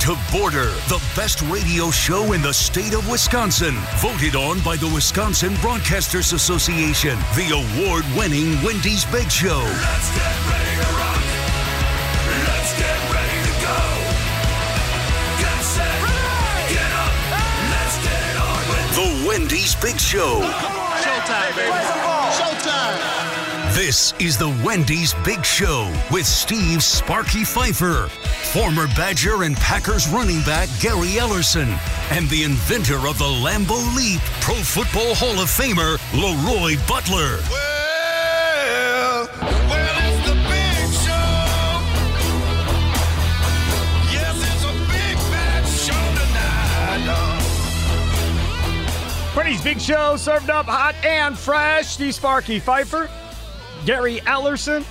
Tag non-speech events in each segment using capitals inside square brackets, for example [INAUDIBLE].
To Border, the best radio show in the state of Wisconsin. Voted on by the Wisconsin Broadcasters Association. The award winning Wendy's Big Show. Let's get ready to rock. Let's get ready to go. Get set. Ready. Get up. Let's get it on with the Wendy's Big Show. Showtime, baby. Showtime. This is the Wendy's Big Show with Steve Sparky Pfeiffer, former Badger and Packers running back Gary Ellerson, and the inventor of the Lambeau Leap, Pro Football Hall of Famer Leroy Butler. Well, well, it's the big show. Yes, it's a big bad show tonight. Wendy's Big Show served up hot and fresh. Steve Sparky Pfeiffer, Gary Ellerson.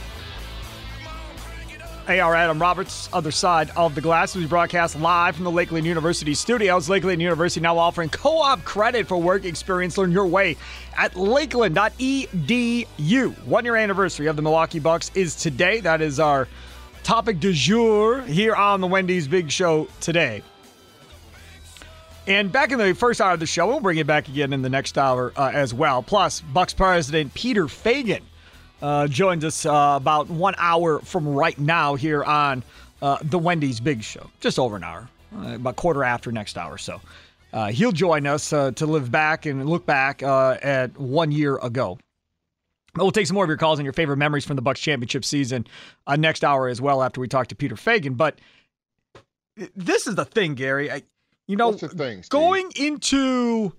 AR Adam Roberts, other side of the glass. We broadcast live from the Lakeland University studios. Lakeland University now offering co op credit for work experience. Learn your way at lakeland.edu. One year anniversary of the Milwaukee Bucks is today. That is our topic du jour here on the Wendy's Big Show today. And back in the first hour of the show, we'll bring it back again in the next hour uh, as well. Plus, Bucks president Peter Feigin uh, joins us uh, about one hour from right now here on uh, the Wendy's Big Show. Just over an hour, uh, about quarter after next hour. So uh, he'll join us uh, to live back and look back at one year ago. We'll take some more of your calls and your favorite memories from the Bucks championship season next hour as well after we talk to Peter Feigin. But this is the thing, Gary. I, you know, thing, going into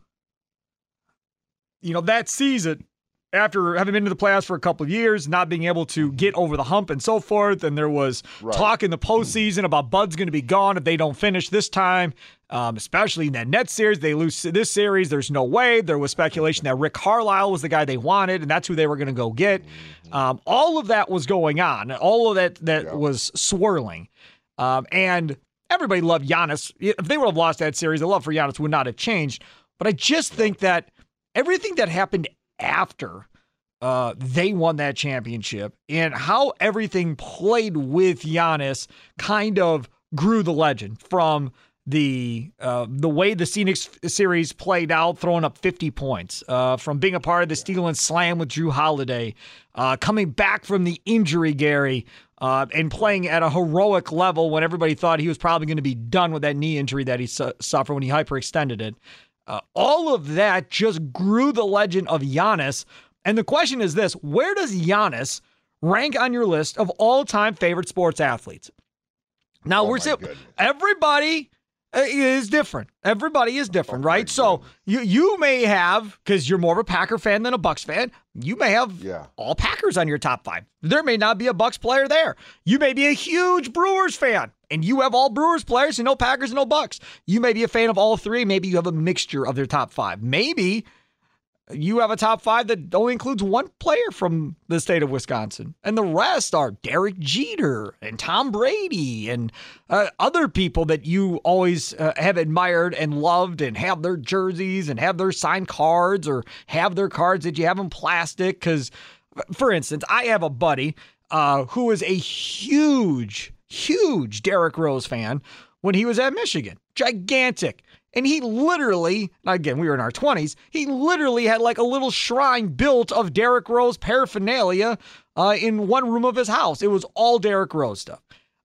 you know that season after having been to the playoffs for a couple of years, not being able to get over the hump and so forth, and there was Right. talk in the postseason about Bud's going to be gone if they don't finish this time, um, especially in that net series. They lose this series. There's no way. There was speculation that Rick Carlisle was the guy they wanted, and that's who they were going to go get. Um, all of that was going on. All of that that Yeah. was swirling, um, and everybody loved Giannis. If they would have lost that series, the love for Giannis would not have changed. But I just think that everything that happened after uh, they won that championship and how everything played with Giannis kind of grew the legend from the uh, the way the Phoenix series played out, throwing up 50 points, uh, from being a part of the steal and slam with Jrue Holiday, uh, coming back from the injury, Gary, uh, and playing at a heroic level when everybody thought he was probably going to be done with that knee injury that he su- suffered when he hyperextended it. Uh, all of that just grew the legend of Giannis. And the question is this where does Giannis rank on your list of all time favorite sports athletes? Now, Oh we're still, everybody uh, is different. Everybody is different, right? So you you may have because you're more of a Packer fan than a Bucks fan. You may have Yeah. all Packers on your top five. There may not be a Bucks player there. You may be a huge Brewers fan, and you have all Brewers players and no Packers and no Bucks. You may be a fan of all three. Maybe you have a mixture of their top five. Maybe you have a top five that only includes one player from the state of Wisconsin, and the rest are Derek Jeter and Tom Brady and uh, other people that you always uh, have admired and loved and have their jerseys and have their signed cards or have their cards that you have in plastic. Because, for instance, I have a buddy uh, who is a huge, huge Derrick Rose fan when he was at Michigan. Gigantic. And he literally, again, we were in our 20s, he literally had like a little shrine built of Derrick Rose paraphernalia uh, in one room of his house. It was all Derrick Rose stuff.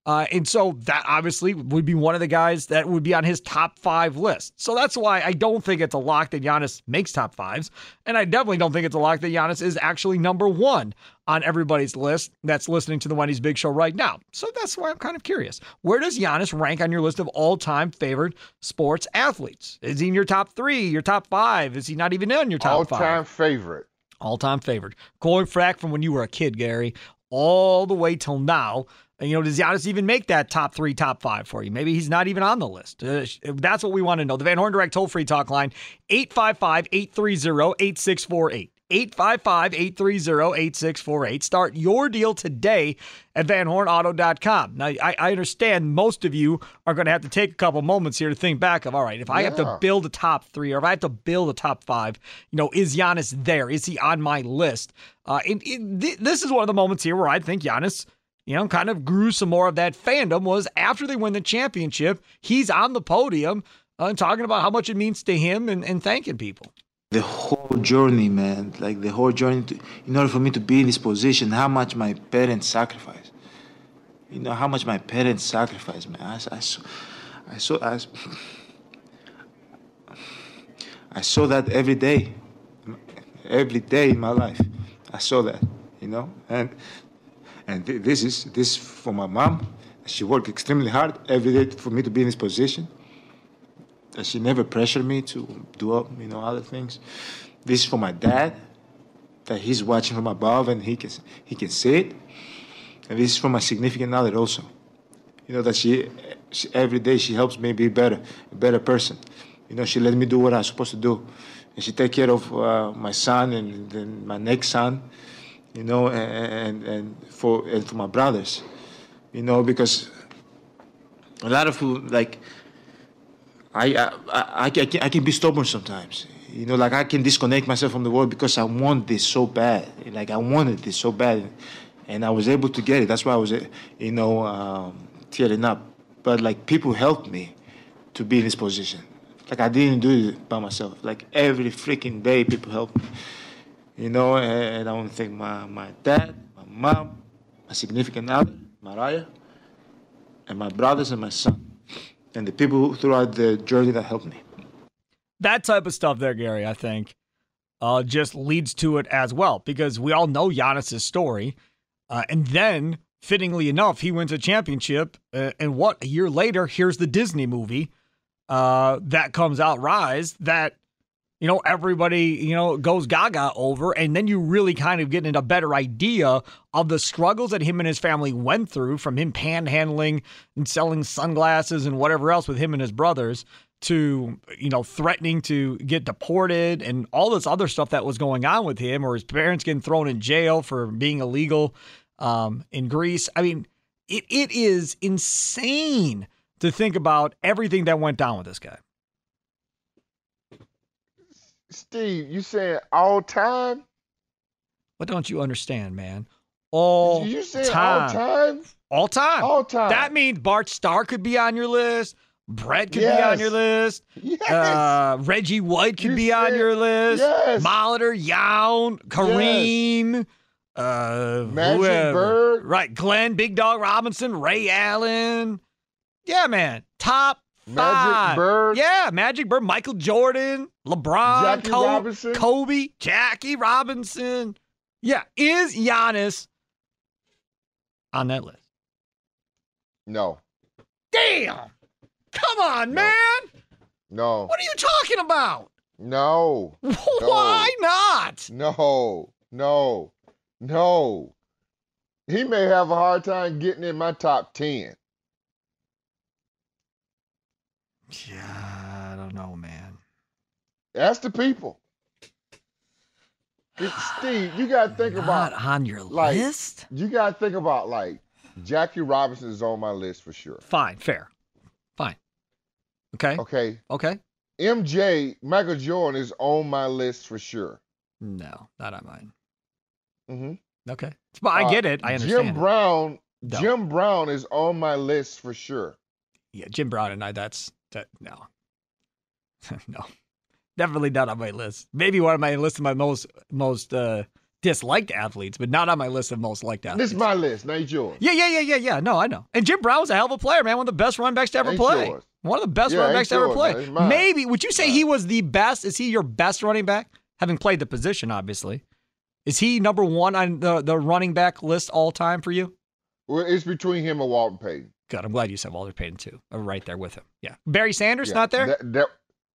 Uh, and so that obviously would be one of the guys that would be on his top five list. So that's why I don't think it's a lock that Giannis makes top fives. And I definitely don't think it's a lock that Giannis is actually number one on everybody's list that's listening to the Wendy's Big Show right now. So that's why I'm kind of curious. Where does Giannis rank on your list of all time favorite sports athletes? Is he in your top three, your top five? Is he not even in your top All five? time favorite. all time favorite. Going frack from when you were a kid, Gary, all the way till now. And, you know, does Giannis even make that top three, top five for you? Maybe he's not even on the list. Uh, that's what we want to know. The Van Horn Direct toll free talk line 855 830 8648. 855 830 8648. Start your deal today at vanhornauto.com. Now, I, I understand most of you are going to have to take a couple moments here to think back of, all right, if I have to build a top three or if I have to build a top five, you know, is Giannis there? Is he on my list? Uh, th- this is one of the moments here where I think Giannis, you know, kind of grew some more of that fandom was after they win the championship, he's on the podium uh, talking about how much it means to him and, and thanking people. the whole journey, man. Like the whole journey, to, in order for me to be in this position, how much my parents sacrificed. You know how much my parents sacrificed, man. I, I saw, I saw, I, I saw that every day, every day in my life. I saw that, you know, and and thi- this is this for my mom. She worked extremely hard every day for me to be in this position And she never pressured me to do you know, other things. This is for my dad, that he's watching from above and he can he can see it. And this is for my significant other also. You know that she, she every day she helps me be better, a better person. You know she let me do what I'm supposed to do, and she take care of uh, my son and then my next son. You know, and, and for and for my brothers. You know because a lot of like I, I, I, I, can, I can be stubborn sometimes. You know, like I can disconnect myself from the world because I want this so bad. Like I wanted this so bad, and I was able to get it. That's why I was, you know, um, tearing up. But like people helped me to be in this position. Like I didn't do it by myself. Like every freaking day, people helped me. You know, and, and I want to thank my, my dad, my mom, my significant other, Mariah, and my brothers and my son and the people throughout the journey that helped me. that type of stuff there, Gary, I think, uh, just leads to it as well because we all know Giannis's story. Uh, and then, fittingly enough, he wins a championship. Uh, and what, a year later, here's the Disney movie uh, that comes out, Rise, that, you know, everybody, you know, goes gaga over. And then you really kind of get into a better idea of the struggles that him and his family went through from him panhandling and selling sunglasses and whatever else with him and his brothers to you know threatening to get deported and all this other stuff that was going on with him or his parents getting thrown in jail for being illegal um, in Greece. I mean, it it is insane to think about everything that went down with this guy. Steve, you saying all time? What don't you understand, man? All you saying time. all time? All time. All time. That means Bart Starr could be on your list. Brett could be on your list. Yes. Uh, Reggie White could You be on your list. yes. Molitor, Yount, Kareem, uh, Magic whoever. Bird. Right. Glenn, Big Dog Robinson, Ray Allen. Yeah, man. Top Magic. Bird. Yeah, Magic Bird, Michael Jordan, LeBron, Jackie Kobe, Robinson. Kobe, Jackie Robinson. Yeah. Is Giannis on that list? No. Damn. Come on, No. man. No. What are you talking about? No. [LAUGHS] Why not? No. No. No. He may have a hard time getting in my top 10. Yeah, I don't know, man. Ask the people. Steve, you got to think Not about on your like- list. you got to think about like Jackie Robinson is on my list for sure. Fine, fair, fine. Okay, Okay. okay. MJ, Michael Jordan is on my list for sure. No, not on mine. Mm-hmm. Okay, but I get it. I understand. Jim. Brown, No. Jim Brown is on my list for sure. Yeah, Jim Brown and I. That's that. No, [LAUGHS] no, definitely not on my list. Maybe one of my list of my most most uh, disliked athletes, but not on my list of most liked athletes. This is my list. Now it's yours. yeah, yeah, yeah, yeah, yeah. No, I know. And Jim Brown was a hell of a player, man. One of the best running backs to ever Ain't play. yours. One of the best Yeah, running backs to ever play. man. It's mine. Maybe would you say he was the best? Is he your best running back? Having played the position, obviously. Is he number one on the, the running back list all time for you? Well, it's between him and Walter Payton. Good. I'm glad you said Walter Payton too. I'm right there with him. Yeah. Barry Sanders Yeah, not there? That, that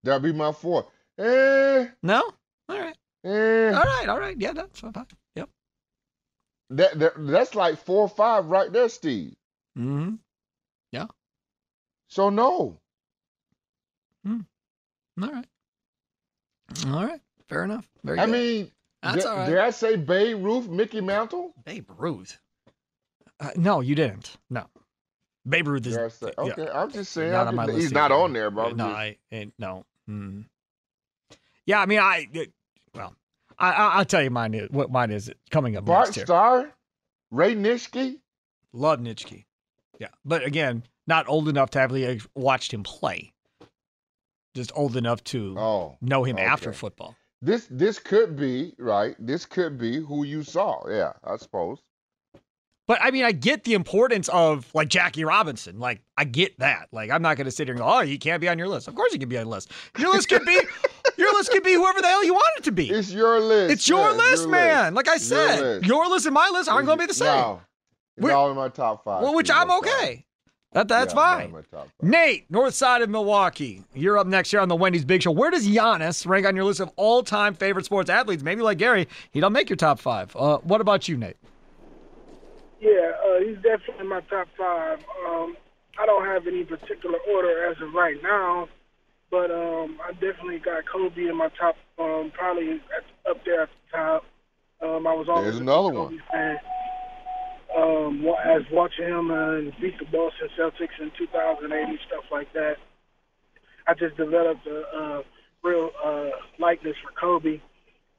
that'll be my four. Eh, no. All right. eh. All right. All right. Yeah. That's fine. Yep. That, that that's like four or five right there, Steve. Mm-hmm. Yeah. So no. Hmm. All right. All right. Fair enough. Very I good. mean, That's did, all right. did I say Babe Ruth, Mickey Mantle? Babe Ruth. Uh, no, you didn't. No. Babe Ruth is say- yeah, okay, I'm just saying. not I'm on my just- list. he's not either. on there, but I'm no, just- I ain't no. Mm. Yeah, I mean, I it- well, I, I I'll tell you mine is what mine is coming up Bart next. Starr, Ray Nitschke. Love Nitschke. Yeah, but again, not old enough to have really watched him play. Just old enough to Oh, know him after football. this this could be right. This could be who you saw. Yeah, I suppose. But I mean, I get the importance of like Jackie Robinson. Like, I get that. Like, I'm not going to sit here and go, "Oh, he can't be on your list." Of course, he can be on your list. Your list could be, [LAUGHS] your list could be whoever the hell you want it to be. It's your list. It's your yeah, list, man. Like I Your said, list. your list and my list aren't going to be the same. No, it's We're- all in my top five. well, which I'm all. okay. That that's Yeah, fine. five. Nate, north side of Milwaukee. You're up next here on the Wendy's Big Show. Where does Giannis rank on your list of all-time favorite sports athletes? Maybe like Gary, he don't make your top five. Uh, what about you, Nate? Yeah, uh, he's definitely in my top five. Um, I don't have any particular order as of right now, but um, I definitely got Kobe in my top, um, probably at, up there at the top. Um, I was always There's a another Kobe one. fan. Um, as watching him uh, beat the Boston Celtics in 2008 and stuff like that, I just developed a, a real uh, likeness for Kobe.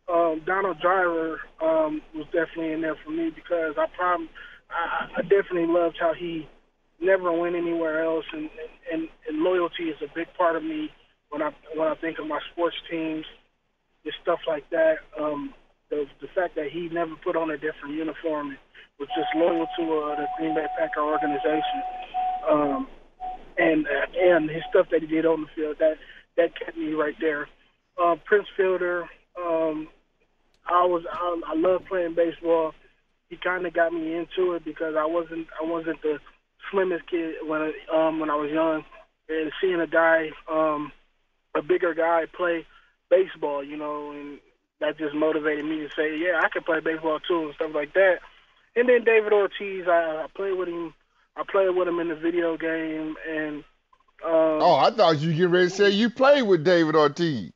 Um, Donald Driver um, was definitely in there for me because I prom- I, I definitely loved how he never went anywhere else, and, and and loyalty is a big part of me when I when I think of my sports teams, and stuff like that. Um, the the fact that he never put on a different uniform was just loyal to uh, the Green Bay Packer organization, um, and uh, and his stuff that he did on the field that that kept me right there. Uh, Prince Fielder, um, I was I, I love playing baseball. He kind of got me into it because I wasn't I wasn't the slimmest kid when I, um when I was young, and seeing a guy um a bigger guy play baseball, you know, and that just motivated me to say, yeah, I can play baseball too and stuff like that. And then David Ortiz, I, I played with him. I played with him in the video game, and um, Oh, I thought you get ready to say you played with David Ortiz.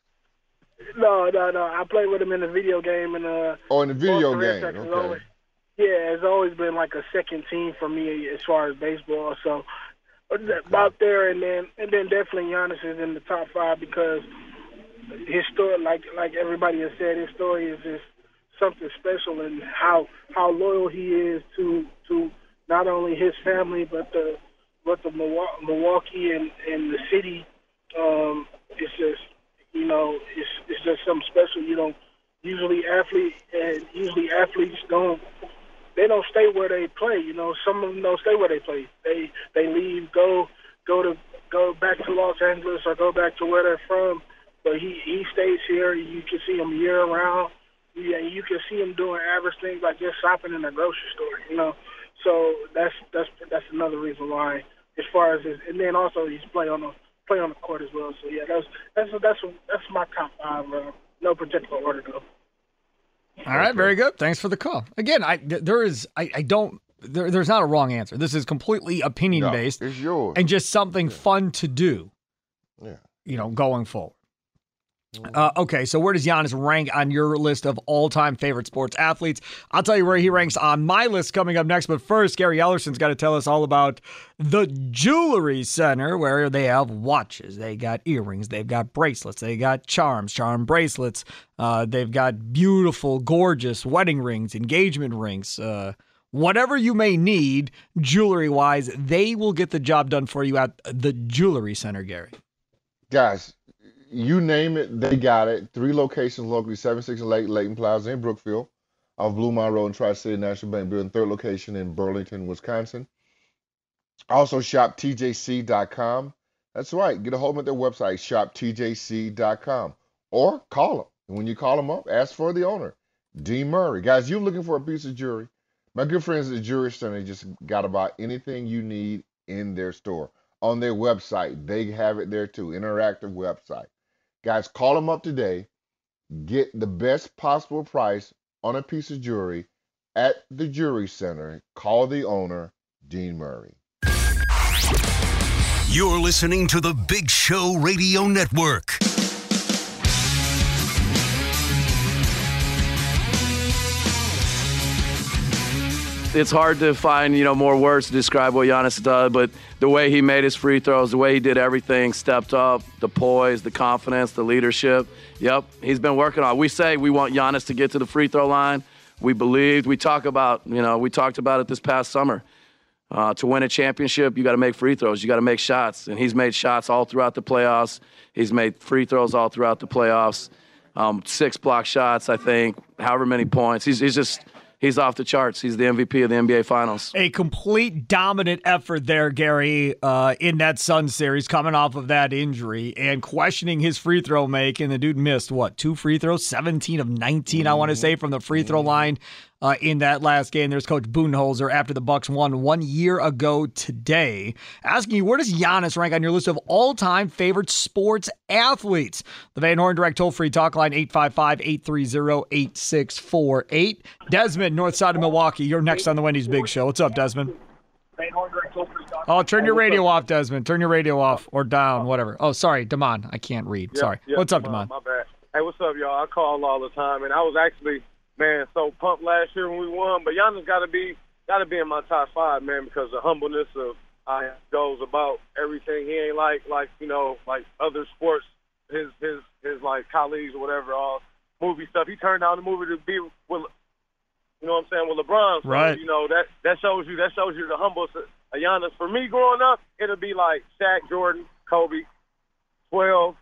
no, no, no, I played with him in the video game, and uh, Oh, in the video game. Okay. Yeah, it's always been like a second team for me as far as baseball. So about there, and then and then definitely Giannis is in the top five because his story, like like everybody has said, his story is just something special, and how how loyal he is to to not only his family but the but the Milwaukee and and the city. Um, it's just you know it's it's just something special. You don't usually athlete and usually athletes don't they don't stay where they play. You know, some of them don't stay where they play. They they leave, go go to go back to Los Angeles or go back to where they're from. But he he stays here. You can see him year round. Yeah, you can see him doing average things like just shopping in a grocery store. You know, so that's that's that's another reason why. As far as his, and then also he's play on the play on the court as well. So yeah, that's that's that's that's my top five. Uh, no particular order though. All right, very good. Thanks for the call. Again, I there is I, I don't there, there's not a wrong answer. This is completely opinion No, based it's yours. and just something fun to do. Yeah. You know, going forward. Uh, okay, so where does Giannis rank on your list of all-time favorite sports athletes? I'll tell you where he ranks on my list coming up next. But first, Gary Ellerson's got to tell us all about the Jewelry Center, where they have watches, they got earrings, they've got bracelets, they got charms, charm bracelets, uh, they've got beautiful, gorgeous wedding rings, engagement rings. Uh, whatever you may need, jewelry-wise, they will get the job done for you at the Jewelry Center, Gary. Guys, you name it, they got it. Three locations locally: seven six Lake Layton Plaza in Brookfield, off Bluemound Road and Tri City National Bank Building. Third location in Burlington, Wisconsin. Also, shop TJC.com. That's right. Get a hold of them at their website, shoptjc.com, or call them. And when you call them up, ask for the owner, Dean Murray. Guys, you're looking for a piece of jewelry. My good friends at the Jewelry Center just got about anything you need in their store. On their website, they have it there too, interactive website. Guys, call them up today. Get the best possible price on a piece of jewelry at the Jewelry Center. Call the owner, Dean Murray. You're listening to the Big Show Radio Network. It's hard to find you know more words to describe what Giannis does, but the way he made his free throws, the way he did everything, stepped up, the poise, the confidence, the leadership. Yep, he's been working on. it. We say we want Giannis to get to the free throw line. We believed. We talk about you know we talked about it this past summer. Uh, to win a championship, you got to make free throws. You got to make shots, and he's made shots all throughout the playoffs. He's made free throws all throughout the playoffs. Um, six block shots, I think. However many points. He's he's just he's off the charts. He's the MVP of the NBA Finals. A complete dominant effort there, Gary, uh, in that Sun series, coming off of that injury and questioning his free throw make. And the dude missed what two free throws, seventeen of 19 I want to say, from the free throw line uh, in that last game. There's Coach Budenholzer after the Bucks won one year ago today, asking you where does Giannis rank on your list of all-time favorite sports athletes? The Van Horn Direct toll-free talk line 855-830-8648. Desmond, north side of Milwaukee. You're next on the Wendy's Big Show. What's up, Desmond? Oh, turn your radio off, Desmond. Turn your radio off or down, whatever. Oh, sorry, Damon. I can't read. Yeah, sorry. yeah, What's up, Damon, Damon? My bad. Hey, what's up, y'all? I call all the time, and I was actually, man, so pumped last year when we won. But Giannis got to be, got to be in my top five, man, because the humbleness of how he goes about everything. He ain't like, like you know, like other sports, his, his, his like colleagues or whatever, all movie stuff. He turned down the movie to be with, you know what I'm saying, with LeBron. So, Right. You know that that shows you that shows you the humble Giannis. For me, growing up, it'll be like Shaq, Jordan, Kobe, twelve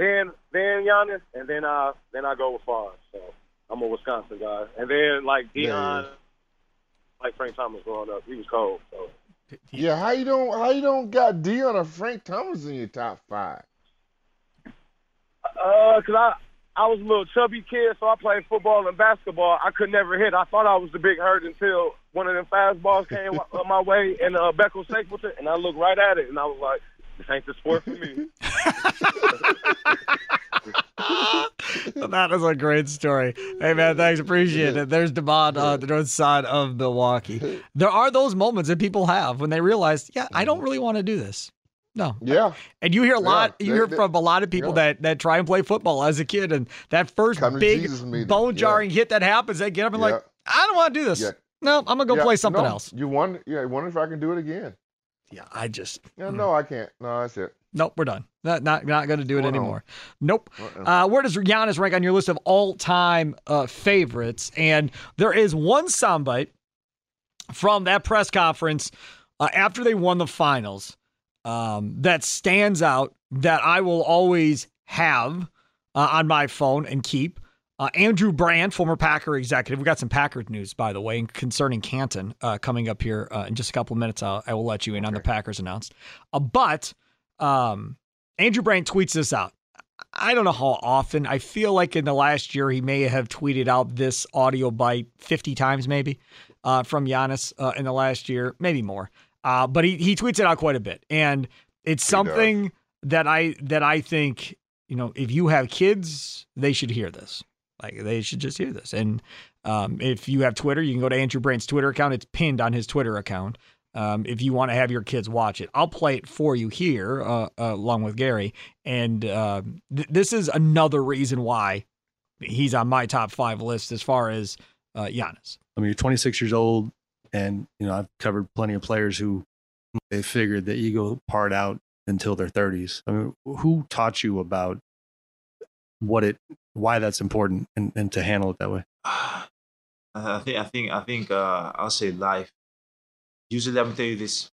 then then Giannis, and then I then I go with Favre. So I'm a Wisconsin guy, and then like Deion, like Frank Thomas growing up, he was cold. So Yeah, how you don't how you don't got Deion or Frank Thomas in your top five? uh, cause I I was a little chubby kid, so I played football and basketball. I could never hit. I thought I was the big hurt until one of them fastballs came [LAUGHS] my way and uh, Beckel Stapleton, and I looked right at it, and I was like, "This ain't the sport for me." [LAUGHS] [LAUGHS] that is a great story. Hey man, thanks, appreciate it. There's Demond on the north side of Milwaukee. There are those moments that people have when they realize, yeah, I don't really want to do this. No. Yeah. And you hear a lot, Yeah, you hear from a lot of people yeah. that that try and play football as a kid, and that first Come big bone Yeah. jarring hit that happens, they get up and Yeah. like, I don't want to do this. Yeah. No, I'm gonna go Yeah, play something no, else. You wonder yeah, I wonder if I can do it again. Yeah, I just Yeah, mm. no, I can't. No, that's it. Nope, we're done. Not not, not going to do it anymore. Nope. Uh, where does Giannis rank on your list of all-time uh, favorites? And there is one soundbite from that press conference uh, after they won the finals um, that stands out that I will always have uh, on my phone and keep. Uh, Andrew Brandt, former Packer executive. We got some Packer news, by the way, concerning Canton uh, coming up here uh, in just a couple of minutes. I'll, I will let you in on the Packers announced. Uh, but um, Andrew Brandt tweets this out. I don't know how often. I feel like in the last year he may have tweeted out this audio bite 50 times, maybe, uh, from Giannis uh, in the last year, maybe more. Uh, but he, he tweets it out quite a bit, and it's He does. something that I that I think you know if you have kids, they should hear this. Like they should just hear this. And um, if you have Twitter, you can go to Andrew Brandt's Twitter account. It's pinned on his Twitter account. Um, if you want to have your kids watch it, I'll play it for you here, uh, uh, along with Gary. And uh, th- this is another reason why he's on my top five list as far as uh, Giannis. I mean, you're 26 years old, and you know I've covered plenty of players who they figured the ego part out until their 30s. I mean, who taught you about what it, why that's important, and, and to handle it that way? [SIGHS] I think I think I think uh, I'll say life. Usually, let me tell you this.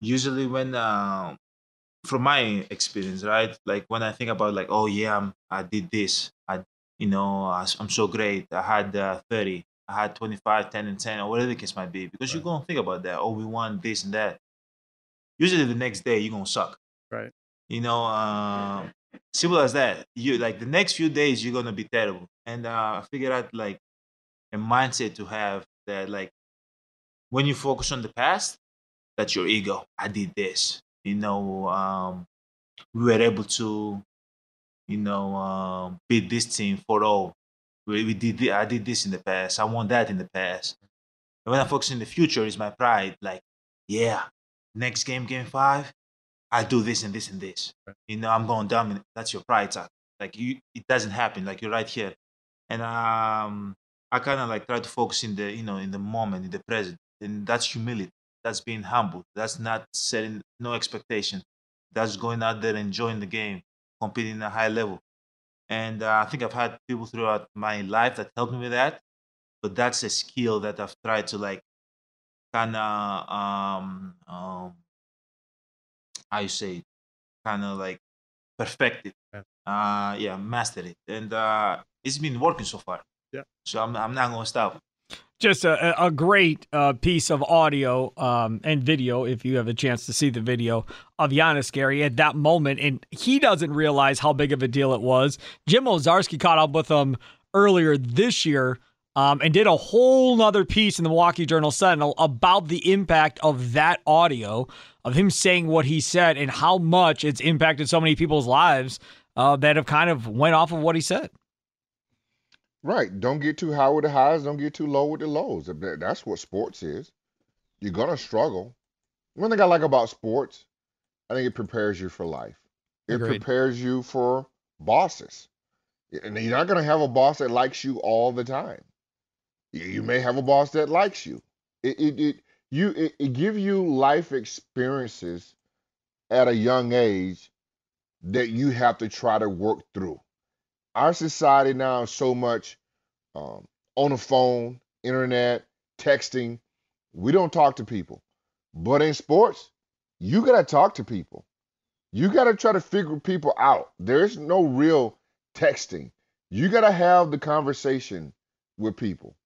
Usually, when uh, from my experience, right? Like when I think about like, oh yeah, I'm, I did this. I, you know, I, am so great. I had uh, 30. I had 25, 10, and 10, or whatever the case might be. Because right. you're gonna think about that. Oh, we won this and that. Usually the next day you're gonna suck. Right. You know, uh, simple as that. You like the next few days you're gonna be terrible. And uh, I figured out like a mindset to have that like when you focus on the past, that's your ego. I did this. You know, um, we were able to, you know, um, beat this team for all. We, we did. I did this in the past. I won that in the past. And when I focus in the future, is my pride. Like, yeah, next game, game five, I do this and this and this. You know, I'm going dominate. That's your pride talk. Like you, it doesn't happen. Like you're right here, and um, I kind of like try to focus in the, you know, in the moment, in the present, and that's humility. That's being humble. That's not setting no expectation. That's going out there enjoying the game, competing at a high level. And uh, I think I've had people throughout my life that helped me with that. But that's a skill that I've tried to like kind of um um how you say kind of like perfect it. Yeah. Uh yeah, master it. And uh it's been working so far. Yeah. So I'm I'm not gonna stop just a, a great uh, piece of audio um, and video if you have a chance to see the video of Giannis Gary at that moment. And he doesn't realize how big of a deal it was. Jim Owczarski caught up with him earlier this year um, and did a whole nother piece in the Milwaukee Journal Sentinel about the impact of that audio, of him saying what he said and how much it's impacted so many people's lives uh, that have kind of went off of what he said. Right. Don't get too high with the highs. Don't get too low with the lows. That's what sports is. You're gonna struggle. One thing I like about sports, I think it prepares you for life. It Agreed. prepares you for bosses. And you're not gonna have a boss that likes you all the time. You may have a boss that likes you. It it, it you it, it give you life experiences at a young age that you have to try to work through our society now is so much um, on the phone, internet, texting. We don't talk to people. But in sports, you got to talk to people. You got to try to figure people out. There's no real texting. You got to have the conversation with people.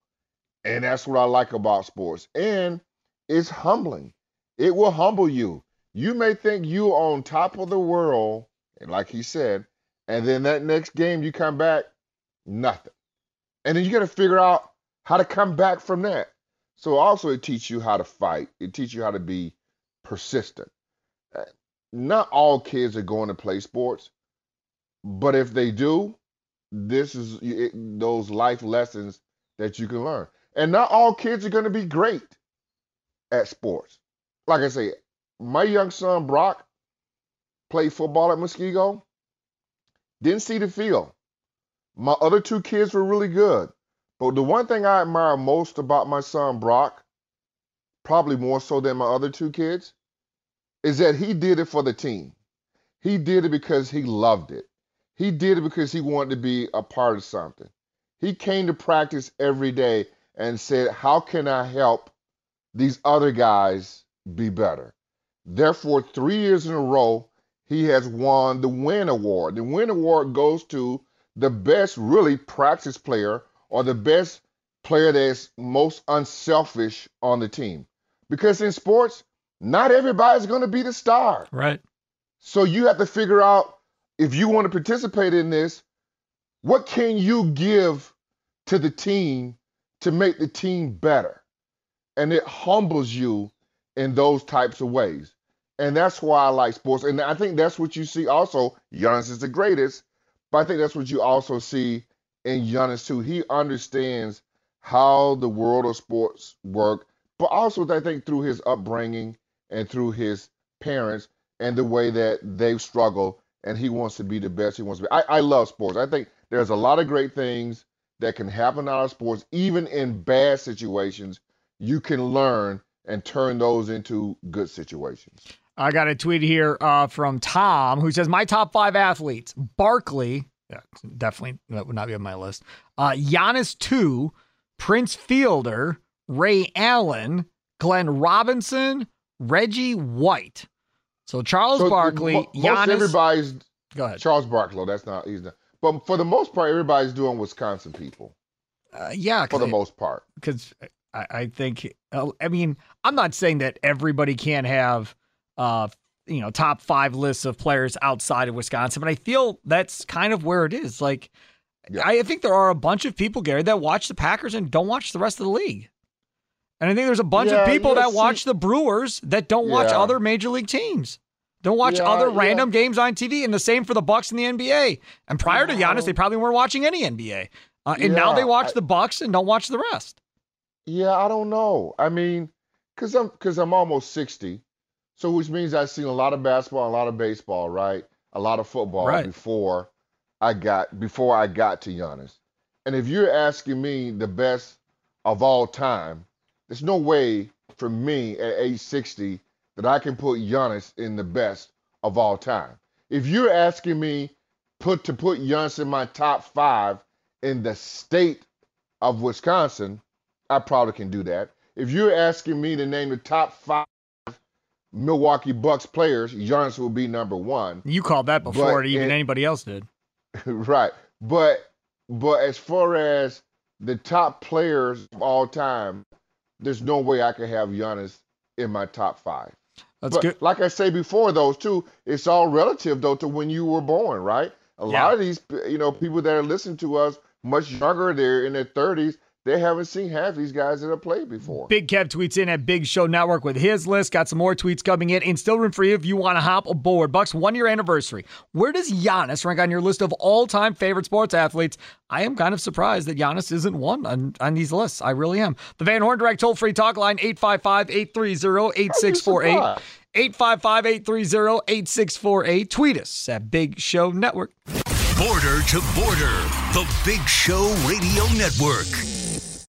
And that's what I like about sports. And it's humbling. It will humble you. You may think you're on top of the world, and like he said, and then that next game you come back, nothing. And then you got to figure out how to come back from that. So also it teaches you how to fight. It teaches you how to be persistent. Uh, not all kids are going to play sports, but if they do, this is it, those life lessons that you can learn. And not all kids are going to be great at sports. Like I say, my young son Brock played football at Muskego. Didn't see the field. My other two kids were really good. But the one thing I admire most about my son Brock, probably more so than my other two kids, is that he did it for the team. He did it because he loved it. He did it because he wanted to be a part of something. He came to practice every day and said, How can I help these other guys be better? Therefore, three years in a row, he has won the Win Award. The Win Award goes to the best, really, practice player or the best player that's most unselfish on the team. Because in sports, not everybody's going to be the star. Right. So you have to figure out if you want to participate in this, what can you give to the team to make the team better? And it humbles you in those types of ways. And that's why I like sports. And I think that's what you see also. Giannis is the greatest, but I think that's what you also see in Giannis too. He understands how the world of sports work, but also I think through his upbringing and through his parents and the way that they've struggled and he wants to be the best he wants to be. I, I love sports. I think there's a lot of great things that can happen out of sports, even in bad situations. You can learn and turn those into good situations. I got a tweet here uh, from Tom who says, My top five athletes Barkley, yeah, definitely that would not be on my list. Uh, Giannis 2, Prince Fielder, Ray Allen, Glenn Robinson, Reggie White. So Charles So, Barkley, mo- Giannis. everybody's Go ahead. Charles Barkley. That's not he's not. But for the most part, everybody's doing Wisconsin people. Uh, yeah, For the most part. because I, I think uh, I mean I'm not saying that everybody can't have uh you know top five lists of players outside of Wisconsin, but I feel that's kind of where it is. Like I think there are a bunch of people, Gary, that watch the Packers and don't watch the rest of the league. And I think there's a bunch Yeah, of people yeah, that see- watch the Brewers that don't watch other major league teams. Don't watch Yeah, other yeah. random games on TV, and the same for the Bucks in the NBA. And prior to Giannis, they probably weren't watching any NBA. Uh, and now they watch I- the Bucks and don't watch the rest. Yeah, I don't know. I mean, cause I'm cause I'm almost 60. So which means I've seen a lot of basketball, a lot of baseball, right? A lot of football Right. before I got before I got to Giannis. And if you're asking me the best of all time, there's no way for me at age 60 that I can put Giannis in the best of all time. If you're asking me put to put Giannis in my top five in the state of Wisconsin, I probably can do that. If you're asking me to name the top five Milwaukee Bucks players, Giannis will be number one. You called that before even anybody else did. [LAUGHS] right. But but as far as the top players of all time, there's no way I can have Giannis in my top five. That's but good. like I say before, those two, it's all relative though to when you were born, right? A Yeah. lot of these, you know, people that are listening to us much younger, they're in their 30s, they haven't seen half these guys that have played before. Big Kev tweets in at Big Show Network with his list. Got some more tweets coming in. And still room for you if you want to hop aboard. Bucks one year anniversary. Where does Giannis rank on your list of all time favorite sports athletes? I am kind of surprised that Giannis isn't one on, on these lists. I really am. The Van Horn Direct toll free talk line 855 830 8648. 855 830 8648. Tweet us at Big Show Network. Border to border, the Big Show Radio Network.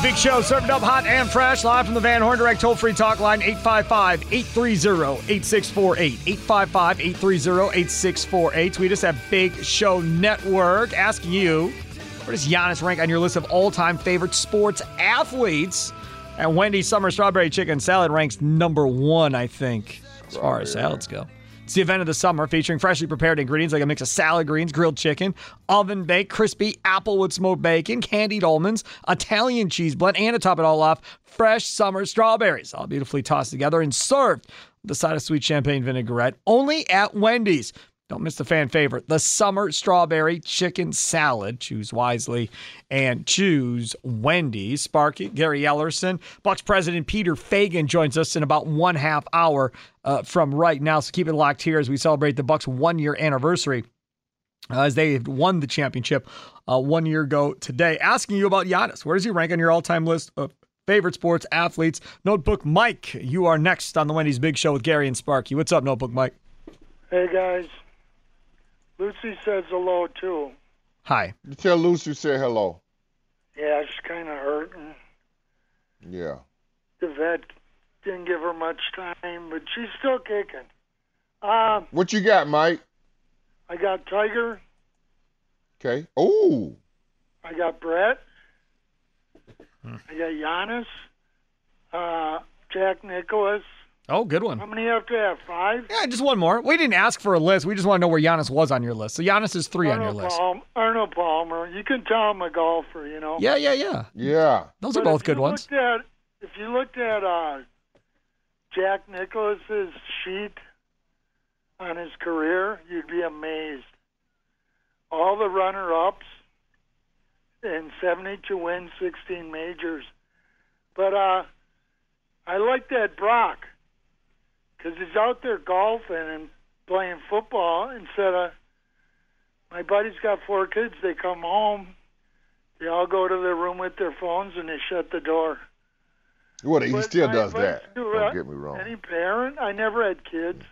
Big Show, serving up hot and fresh, live from the Van Horn Direct toll free talk line 855 830 8648. 855 830 8648. Tweet us at Big Show Network asking you where does Giannis rank on your list of all time favorite sports athletes? And Wendy's Summer Strawberry Chicken Salad ranks number one, I think, as far as salads go. It's the event of the summer featuring freshly prepared ingredients like a mix of salad greens, grilled chicken, oven baked, crispy applewood smoked bacon, candied almonds, Italian cheese blend, and to top it all off, fresh summer strawberries, all beautifully tossed together and served with a side of sweet champagne vinaigrette only at Wendy's. Don't miss the fan favorite, the summer strawberry chicken salad. Choose wisely and choose Wendy's. Sparky, Gary Ellerson, Bucks president Peter Feigin joins us in about one half hour uh, from right now. So keep it locked here as we celebrate the Bucks one year anniversary uh, as they won the championship uh, one year ago today, asking you about Giannis. Where does he rank on your all-time list of favorite sports athletes? Notebook Mike, you are next on the Wendy's Big Show with Gary and Sparky. What's up, Notebook Mike? Hey guys, Lucy says hello too. Hi. You tell Lucy say hello. Yeah, she's kind of hurting. Yeah. The vet didn't give her much time, but she's still kicking. Um, What you got, Mike? I got Tiger. Okay. Oh. I got Brett. Hmm. I got Giannis. Uh, Jack Nicklaus. Oh, good one. How many you have to have? Five? Yeah, just one more. We didn't ask for a list. We just want to know where Giannis was on your list. So Giannis is three on your Arnold list. Palmer, Arnold Palmer. You can tell I'm a golfer, you know. Yeah, yeah, yeah. Yeah. Those are But both if good you ones. Looked at, if you looked at uh, Jack Nicklaus's sheet on his career, you'd be amazed. All the runner-ups and 72 wins, 16 majors. But uh, I like that Brock because he's out there golfing and playing football instead of my buddy's got four kids. They come home, they all go to their room with their phones and they shut the door. Well, he still does that. to, Don't uh, get me wrong. Any parent, I never had kids.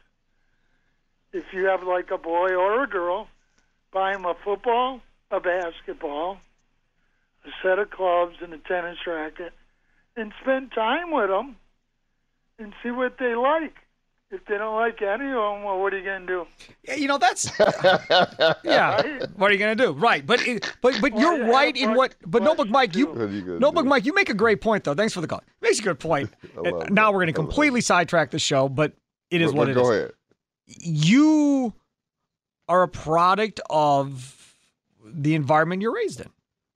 If you have like a boy or a girl, buy him a football, a basketball, a set of clubs, and a tennis racket, and spend time with them and see what they like. If they don't like any of them, well, what are you going to do? Yeah, you know that's [LAUGHS] yeah. What are you gonna do? Right, but it, but but you're right in what. But Notebook Mike, you you Notebook do? Mike, you make a great point though. Thanks for the call. Makes a good point. I love now we're gonna that. I love completely sidetrack the show, but it is But- what but it go is. ahead. You are a product of the environment you're raised in.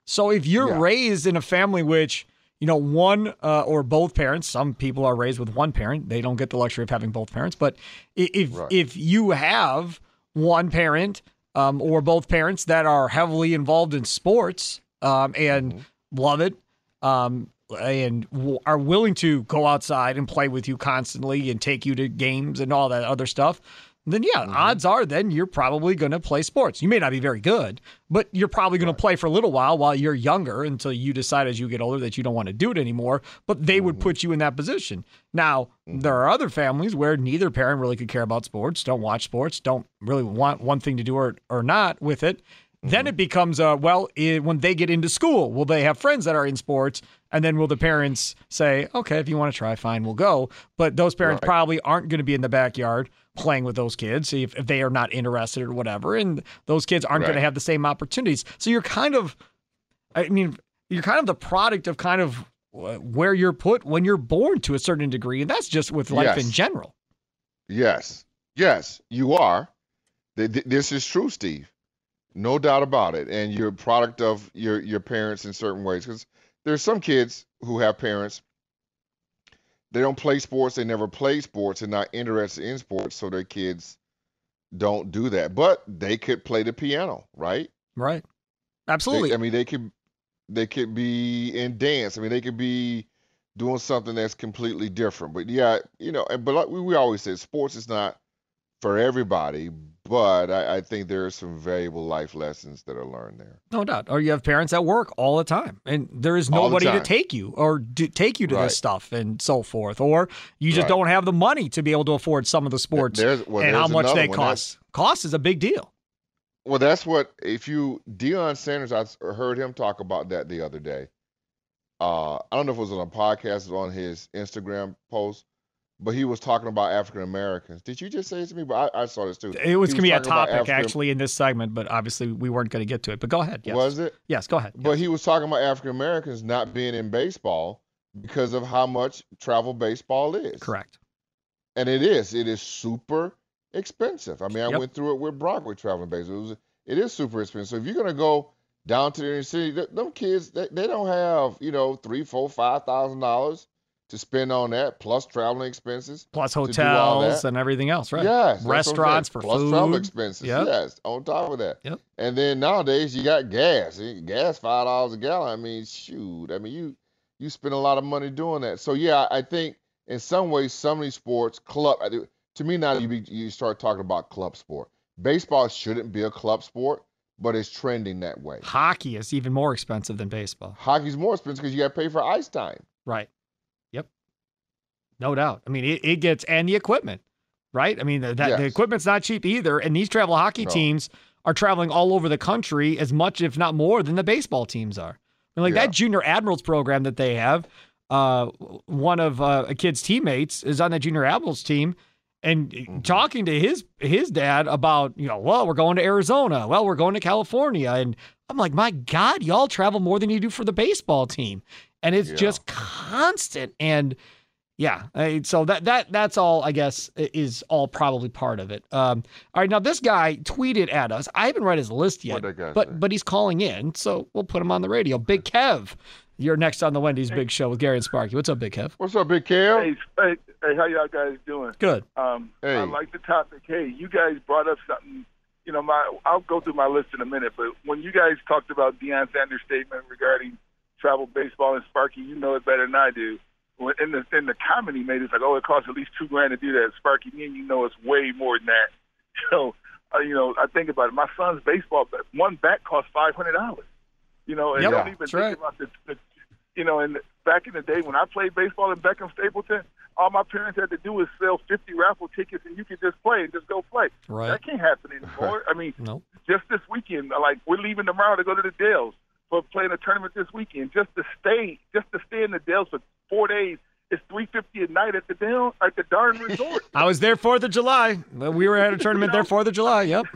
So if you're Yeah. raised in a family which you know one uh, or both parents, some people are raised with one parent, they don't get the luxury of having both parents. But if Right. if you have one parent um, or both parents that are heavily involved in sports um, and Mm-hmm. love it. Um, and w- are willing to go outside and play with you constantly and take you to games and all that other stuff, then yeah, Mm-hmm. odds are then you're probably going to play sports. You may not be very good, but you're probably going to play for a little while while you're younger until you decide as you get older that you don't want to do it anymore. But they Mm-hmm. would put you in that position. Now, there are other families where neither parent really could care about sports, don't watch sports, don't really want one thing to do or, or not with it. Then it becomes uh, well, i when they get into school, will they have friends that are in sports? And then will the parents say, okay, if you want to try, fine, we'll go. But those parents Right. probably aren't going to be in the backyard playing with those kids if, if they are not interested or whatever. And those kids aren't going to have the same opportunities. So you're kind of, I mean, you're kind of the product of kind of where you're put when you're born to a certain degree. And that's just with life in general. Yes. Yes, you are. Th- th- This is true, Steve. No doubt about it. And you're a product of your your parents in certain ways. Because there's some kids who have parents. They don't play sports. They never play sports. and not interested in sports. So their kids don't do that. But they could play the piano, right? Right. They- Absolutely. I mean, they could they could be in dance. I mean, they could be doing something that's completely different. But yeah, you know, and but like we, we always say, sports is not for everybody. But I, I think there are some valuable life lessons that are learned there. No doubt. Or you have parents at work all the time, and there is All the nobody to take you or do, take you to Right. this stuff and so forth. Or you just Right. don't have the money to be able to afford some of the sports well, and how much they cost. Cost is a big deal. Well, that's what if you Deion Sanders, I heard him talk about that the other day. Uh, I don't know if it was on a podcast or on his Instagram post, but he was talking about African Americans. Did you just say it to me? But I, I saw this too. It was going to be a topic actually in this segment, but obviously we weren't going to get to it. But go ahead. Yes. Was it? Yes, go ahead. But he was talking about African Americans not being in baseball because of how much travel baseball is. Correct. And it is. It is super expensive. I mean, I Yep. went through it with Brock with traveling baseball. It was. It is super expensive. So if you're gonna go down to the inner city, th- them kids they, they don't have you know three, four, five thousand dollars to spend on that plus traveling expenses Plus to do all hotels and everything else, right? Yes, that's what I'm saying. Restaurants for plus food. travel expenses. Yep. Yes, on top of that. Yep. And then nowadays you got gas. Gas five dollars a gallon. I mean, shoot. I mean, you you spend a lot of money doing that. So yeah, I think in some ways some of these sports club. To me now, you be, you start talking about club sport. Baseball shouldn't be a club sport, but it's trending that way. Hockey is even more expensive than baseball. Hockey's more expensive because you got to pay for ice time. Right. No doubt. I mean, it, it gets and the equipment, right? I mean, the, that, the equipment's not cheap either. And these travel hockey No. teams are traveling all over the country as much, if not more, than the baseball teams are. I mean, like Yeah. that junior admirals program that they have. Uh, one of uh, a kid's teammates is on that junior admirals team, and Mm-hmm. talking to his his dad about you know, well, we're going to Arizona, well, we're going to California, and I'm like, my God, y'all travel more than you do for the baseball team, and it's Yeah. just constant and. Yeah, so that that that's all I guess is all probably part of it. Um, all right, now this guy tweeted at us. I haven't read his list yet, What'd that guy but say? but he's calling in, so we'll put him on the radio. Big Kev, you're next on the Wendy's Big Show with Gary and Sparky. What's up, Big Kev? What's up, Big Kev? Hey, hey, hey, how y'all guys doing? Good. Um, Hey. I like the topic. Hey, you guys brought up something. You know, my I'll go through my list in a minute, but when you guys talked about Deion Sanders' statement regarding travel baseball and Sparky, you know it better than I do. When in the in the comment he made, it's like, oh, it costs at least two grand to do that. Sparky, me and you know it's way more than that. [LAUGHS] So, uh, you know, I think about it. My son's baseball bat, one bat costs five hundred dollars. You know, and Yep, don't even think right. about the, the you know, and back in the day when I played baseball in Beckum Stapleton, all my parents had to do was sell 50 raffle tickets and you could just play and just go play. Right. That can't happen anymore. [LAUGHS] I mean, Nope. just this weekend, like we're leaving tomorrow to go to the Dells for playing a tournament this weekend. Just to stay, just to stay in the Dells for four days, it's 350 a night at the Dell at the darn resort. [LAUGHS] I was there Fourth of July. We were at a tournament there Fourth of July. Yep. [LAUGHS]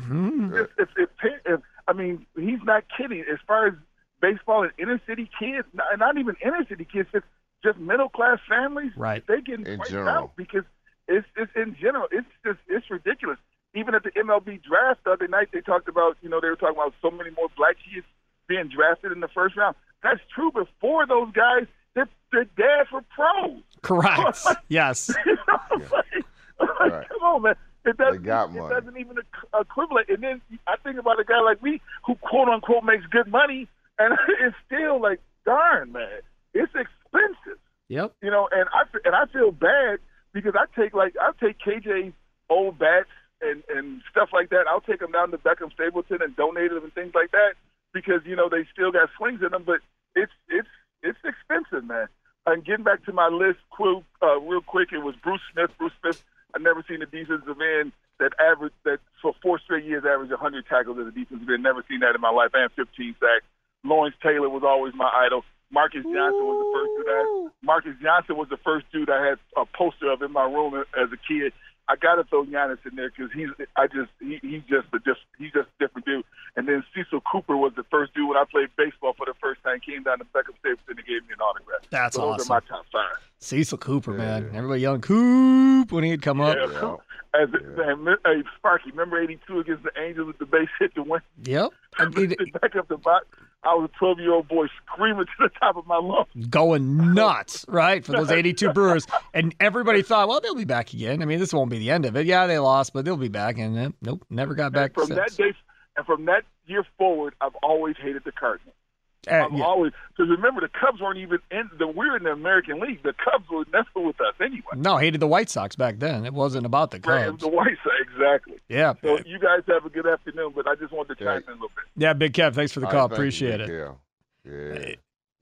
If, if, if, if I mean, he's not kidding. As far as baseball and inner city kids, not, not even inner city kids, just just middle class families, Right. They getting In wiped general. out because it's it's in general, it's just it's ridiculous. Even at the MLB draft the other night, they talked about you know they were talking about so many more black kids being drafted in the first round. That's true. Before those guys, their their dads were pros. Correct. [LAUGHS] Yes. You know what I'm? [LAUGHS] Like, Right. Come on, man. It doesn't, it doesn't even equ- equivalent. And then I think about a guy like me who quote unquote makes good money, and [LAUGHS] it's still like, darn, man, it's expensive. Yep. You know, and I f- and I feel bad because I take like I take KJ's old bats and and stuff like that. I'll take them down to Beckum Stapleton and donate them and things like that because you know they still got swings in them. But it's it's it's expensive, man. And getting back to my list, quick, uh, real quick, it was Bruce Smith. Bruce Smith. I've never seen a defensive end that average that for four straight years averaged 100 tackles as a defensive end. Never seen that in my life. And 15 sacks. Lawrence Taylor was always my idol. Marques Johnson was the first dude I. Marques Johnson was the first dude I had a poster of in my room as a kid. I got to throw Giannis in there because he's I just he, he's just a diff, he's just a different dude. And then Cecil Cooper was the first dude when I played baseball for the first time. Came down to Beckum Stapleton and he gave me an autograph. That's so those awesome. are my top five. Cecil Cooper, man. Everybody yelling Coop when he'd come up. Yeah. As and, hey, Sparky, remember '82 against the Angels with the base hit to win? Yep. [LAUGHS] I mean, back up the box. I was a 12 year old boy screaming to the top of my lungs. going [LAUGHS] nuts, right, for those 82 [LAUGHS] Brewers. And everybody thought, well, they'll be back again. I mean, this won't be the end of it. Yeah, they lost, but they'll be back. And uh, nope, never got back from since. that day and from that year forward, I've always hated the Cardinals. Uh, I've yeah. always because remember the Cubs weren't even in the we're in the American League. The Cubs were never with us anyway. No, hated the White Sox back then. It wasn't about the Right, Cubs. the White Sox, exactly. Yeah. So you guys have a good afternoon, but I just wanted to chime in a little bit. Yeah, Big Kev, thanks for the call. right, thank you, Appreciate it. Kev. Yeah.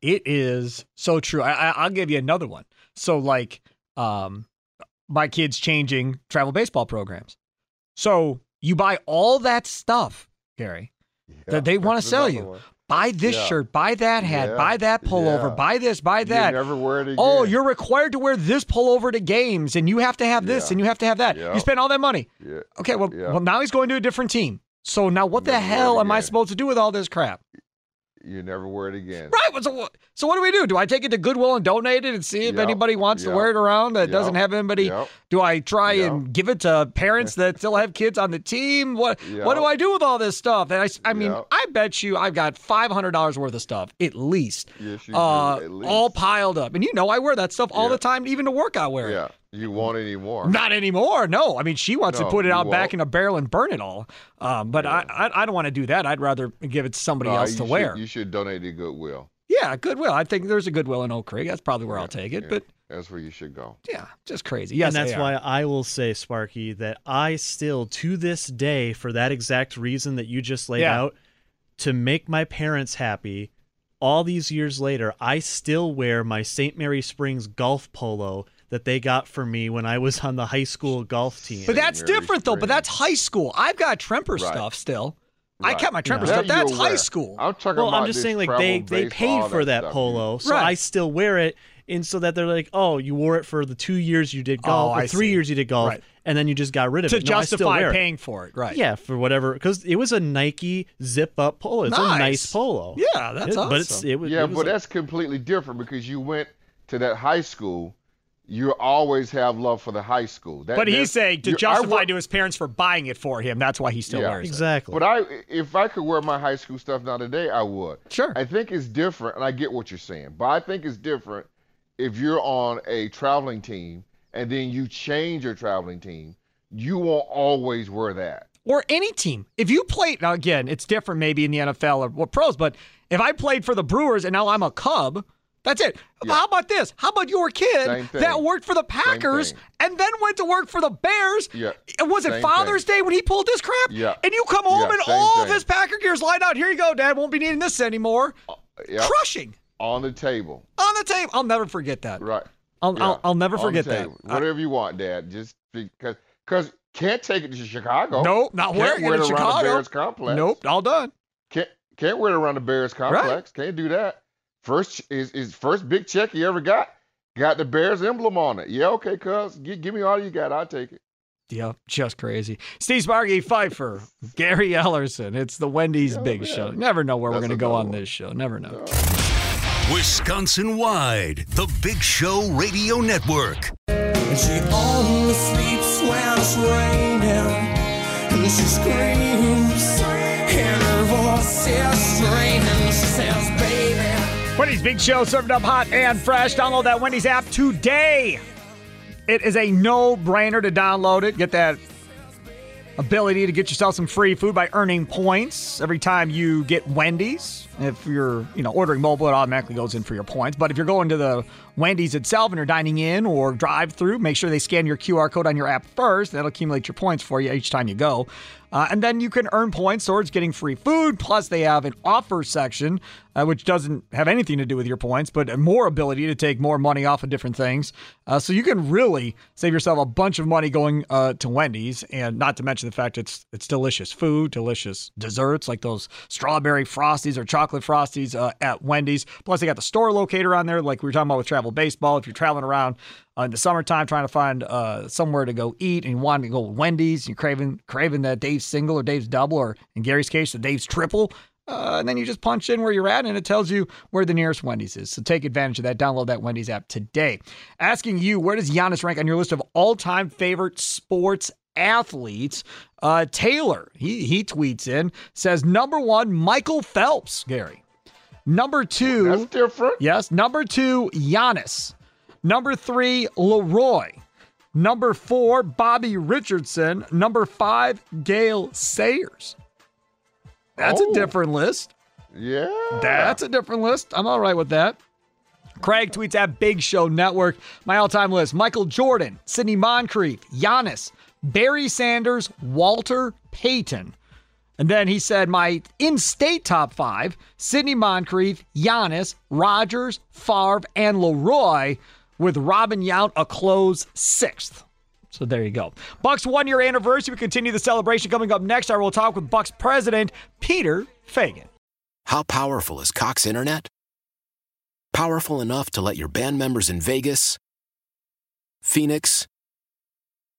It is so true. I, I, I'll give you another one. So, like, um, my kids changing travel baseball programs. So you buy all that stuff, Gary, that they want to sell you. one. Buy this Yeah. shirt, buy that hat, Yeah. buy that pullover, Yeah. buy this, buy You that. never wear it oh, again. Oh, you're required to wear this pullover to games, and you have to have this, and you have to have that. You spend all that money. Okay, well, well, now he's going to a different team. So now, what the hell am I supposed to do with all this crap? You never wear it again. Right. So, what- so what do we do? Do I take it to Goodwill and donate it and see if Yep. anybody wants to wear it around that Yep. doesn't have anybody? Yep. Do I try Yep. and give it to [LAUGHS] parents that still have kids on the team? What What do I do with all this stuff? And I, I mean, Yep. I bet you I've got five hundred dollars worth of stuff at least, Yes, uh, do. At least. all piled up. And you know, I wear that stuff all the time, even to work. I wear it. Yeah. You want any more? Not anymore. No, I mean she wants to put it out back won't. in a barrel and burn it all. Um, but I, I, I don't want to do that. I'd rather give it to somebody No, else to should- wear. You should donate to Goodwill. Yeah, Goodwill. I think there's a Goodwill in Oak Creek. That's probably where I'll take it. Yeah. But That's where you should go. yeah, just crazy. Yes, and that's why I will say, Sparky, that I still, to this day, for that exact reason that you just laid Yeah. out, to make my parents happy, all these years later, I still wear my St. Mary Springs golf polo that they got for me when I was on the high school golf team. But that's different though. But that's high school. I've got Tremper Right. stuff still. I kept my Tremper That stuff. That's high aware. school. I'm talking well, about I'm just saying, like they they paid for that that stuff, polo, so Right. I still wear it. And so that they're like, oh, you wore it for the two years you did golf, Oh, or I three see. years you did golf, Right. and then you just got rid of To it. No, I still justify wear it. paying for it, right. Yeah, for whatever, because it was a Nike zip up polo. It's a Nice. nice polo. Yeah, that's It- But it's awesome. it was yeah, it was but a- that's completely different because you went to that high school. You always have love for the high school. That, but he's saying to justify work- to his parents for buying it for him. That's why he still wears it. Exactly. But I, if I could wear my high school stuff now today, I would. Sure. I think it's different, and I get what you're saying, but I think it's different if you're on a traveling team and then you change your traveling team. You won't always wear that. or any team. If you played now again, it's different maybe in the NFL or what pros, but if I played for the Brewers and now I'm a Cub, that's it. How about this? How about your kid that worked for the Packers and then went to work for the Bears? Yeah. Was it Same Father's Day when he pulled this crap? Yeah. And you come home Yeah, and same all of thing. his Packer gear's lined out. Here you go, Dad. Won't be needing this anymore. Uh, yep. Crushing On the table. on the table. I'll never forget that. Right. I'll, Yeah. I'll, I'll never On forget that. Whatever you want, Dad. Just because because can't take it to Chicago. Nope, not can't wearing it wear in around the Bears complex. Nope, all done. Can't can't wear it around the Bears complex. Can't do that. First is is first big check he ever got. Got the Bears emblem on it. Yeah, okay, cuz. Give, give me all you got. I'll take it. Yeah, just crazy. Steve Sparky Pfeiffer, Gary Ellerson. It's the Wendy's Big Show. Never know where we're going to go another on this show. Never know. Wisconsin wide, the Big Show Radio Network. And she only sleeps when it's raining. And she screams, and her voice is straining. She says, baby. Wendy's Big Show served up hot and fresh. Download that Wendy's app today. It is a no brainer to download it. Get that ability to get yourself some free food by earning points every time you get Wendy's. If you're, you know, ordering mobile, it automatically goes in for your points. But if you're going to the Wendy's itself and you're dining in or drive through, make sure they scan your QR code on your app first. That'll accumulate your points for you each time you go. Uh, and then you can earn points towards getting free food. Plus, they have an offer section, uh, which doesn't have anything to do with your points, but more ability to take more money off of different things. Uh, so you can really save yourself a bunch of money going uh, to Wendy's, and not to mention the fact it's it's delicious food, delicious desserts like those strawberry frosties or chocolate frosties uh, at Wendy's. Plus, they got the store locator on there, like we were talking about with travel baseball. If you're traveling around uh, in the summertime trying to find uh, somewhere to go eat and you want to go to Wendy's, you're craving craving that Dave's single or Dave's double, or in Gary's case, the Dave's triple. Uh, and then you just punch in where you're at, and it tells you where the nearest Wendy's is. So take advantage of that. Download that Wendy's app today. Asking you, where does Giannis rank on your list of all-time favorite sports athletes? Uh, Taylor, he he tweets in says number one, Michael Phelps. Gary. Number two, that's different. Yes. Number two, Giannis. Number three, Leroy. Number four, Bobby Richardson. Number five, Gale Sayers. That's Oh. a different list. Yeah. That's a different list. I'm all right with that. Craig tweets at Big Show Network. My all time list Michael Jordan, Sidney Moncrief, Giannis, Barry Sanders, Walter Payton. And then he said my in state top five Sidney Moncrief, Giannis, Rodgers, Favre, and Leroy, with Robin Yount a close sixth. So there you go. Bucks one year anniversary. We continue the celebration coming up next. I will talk with Bucks president Peter Feigin. How powerful is Cox Internet? Powerful enough to let your band members in Vegas, Phoenix,